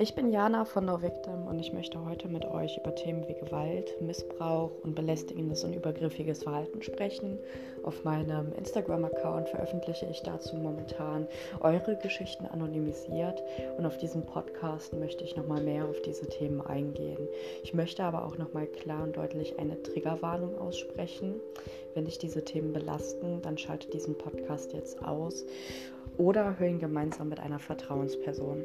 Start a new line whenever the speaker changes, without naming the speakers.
Ich bin Jana von No Victim und ich möchte heute mit euch über Themen wie Gewalt, Missbrauch und belästigendes und übergriffiges Verhalten sprechen. Auf meinem Instagram-Account veröffentliche ich dazu momentan eure Geschichten anonymisiert und auf diesem Podcast möchte ich nochmal mehr auf diese Themen eingehen. Ich möchte aber auch nochmal klar und deutlich eine Triggerwarnung aussprechen. Wenn dich diese Themen belasten, dann schalte diesen Podcast jetzt aus oder hör ihn gemeinsam mit einer Vertrauensperson.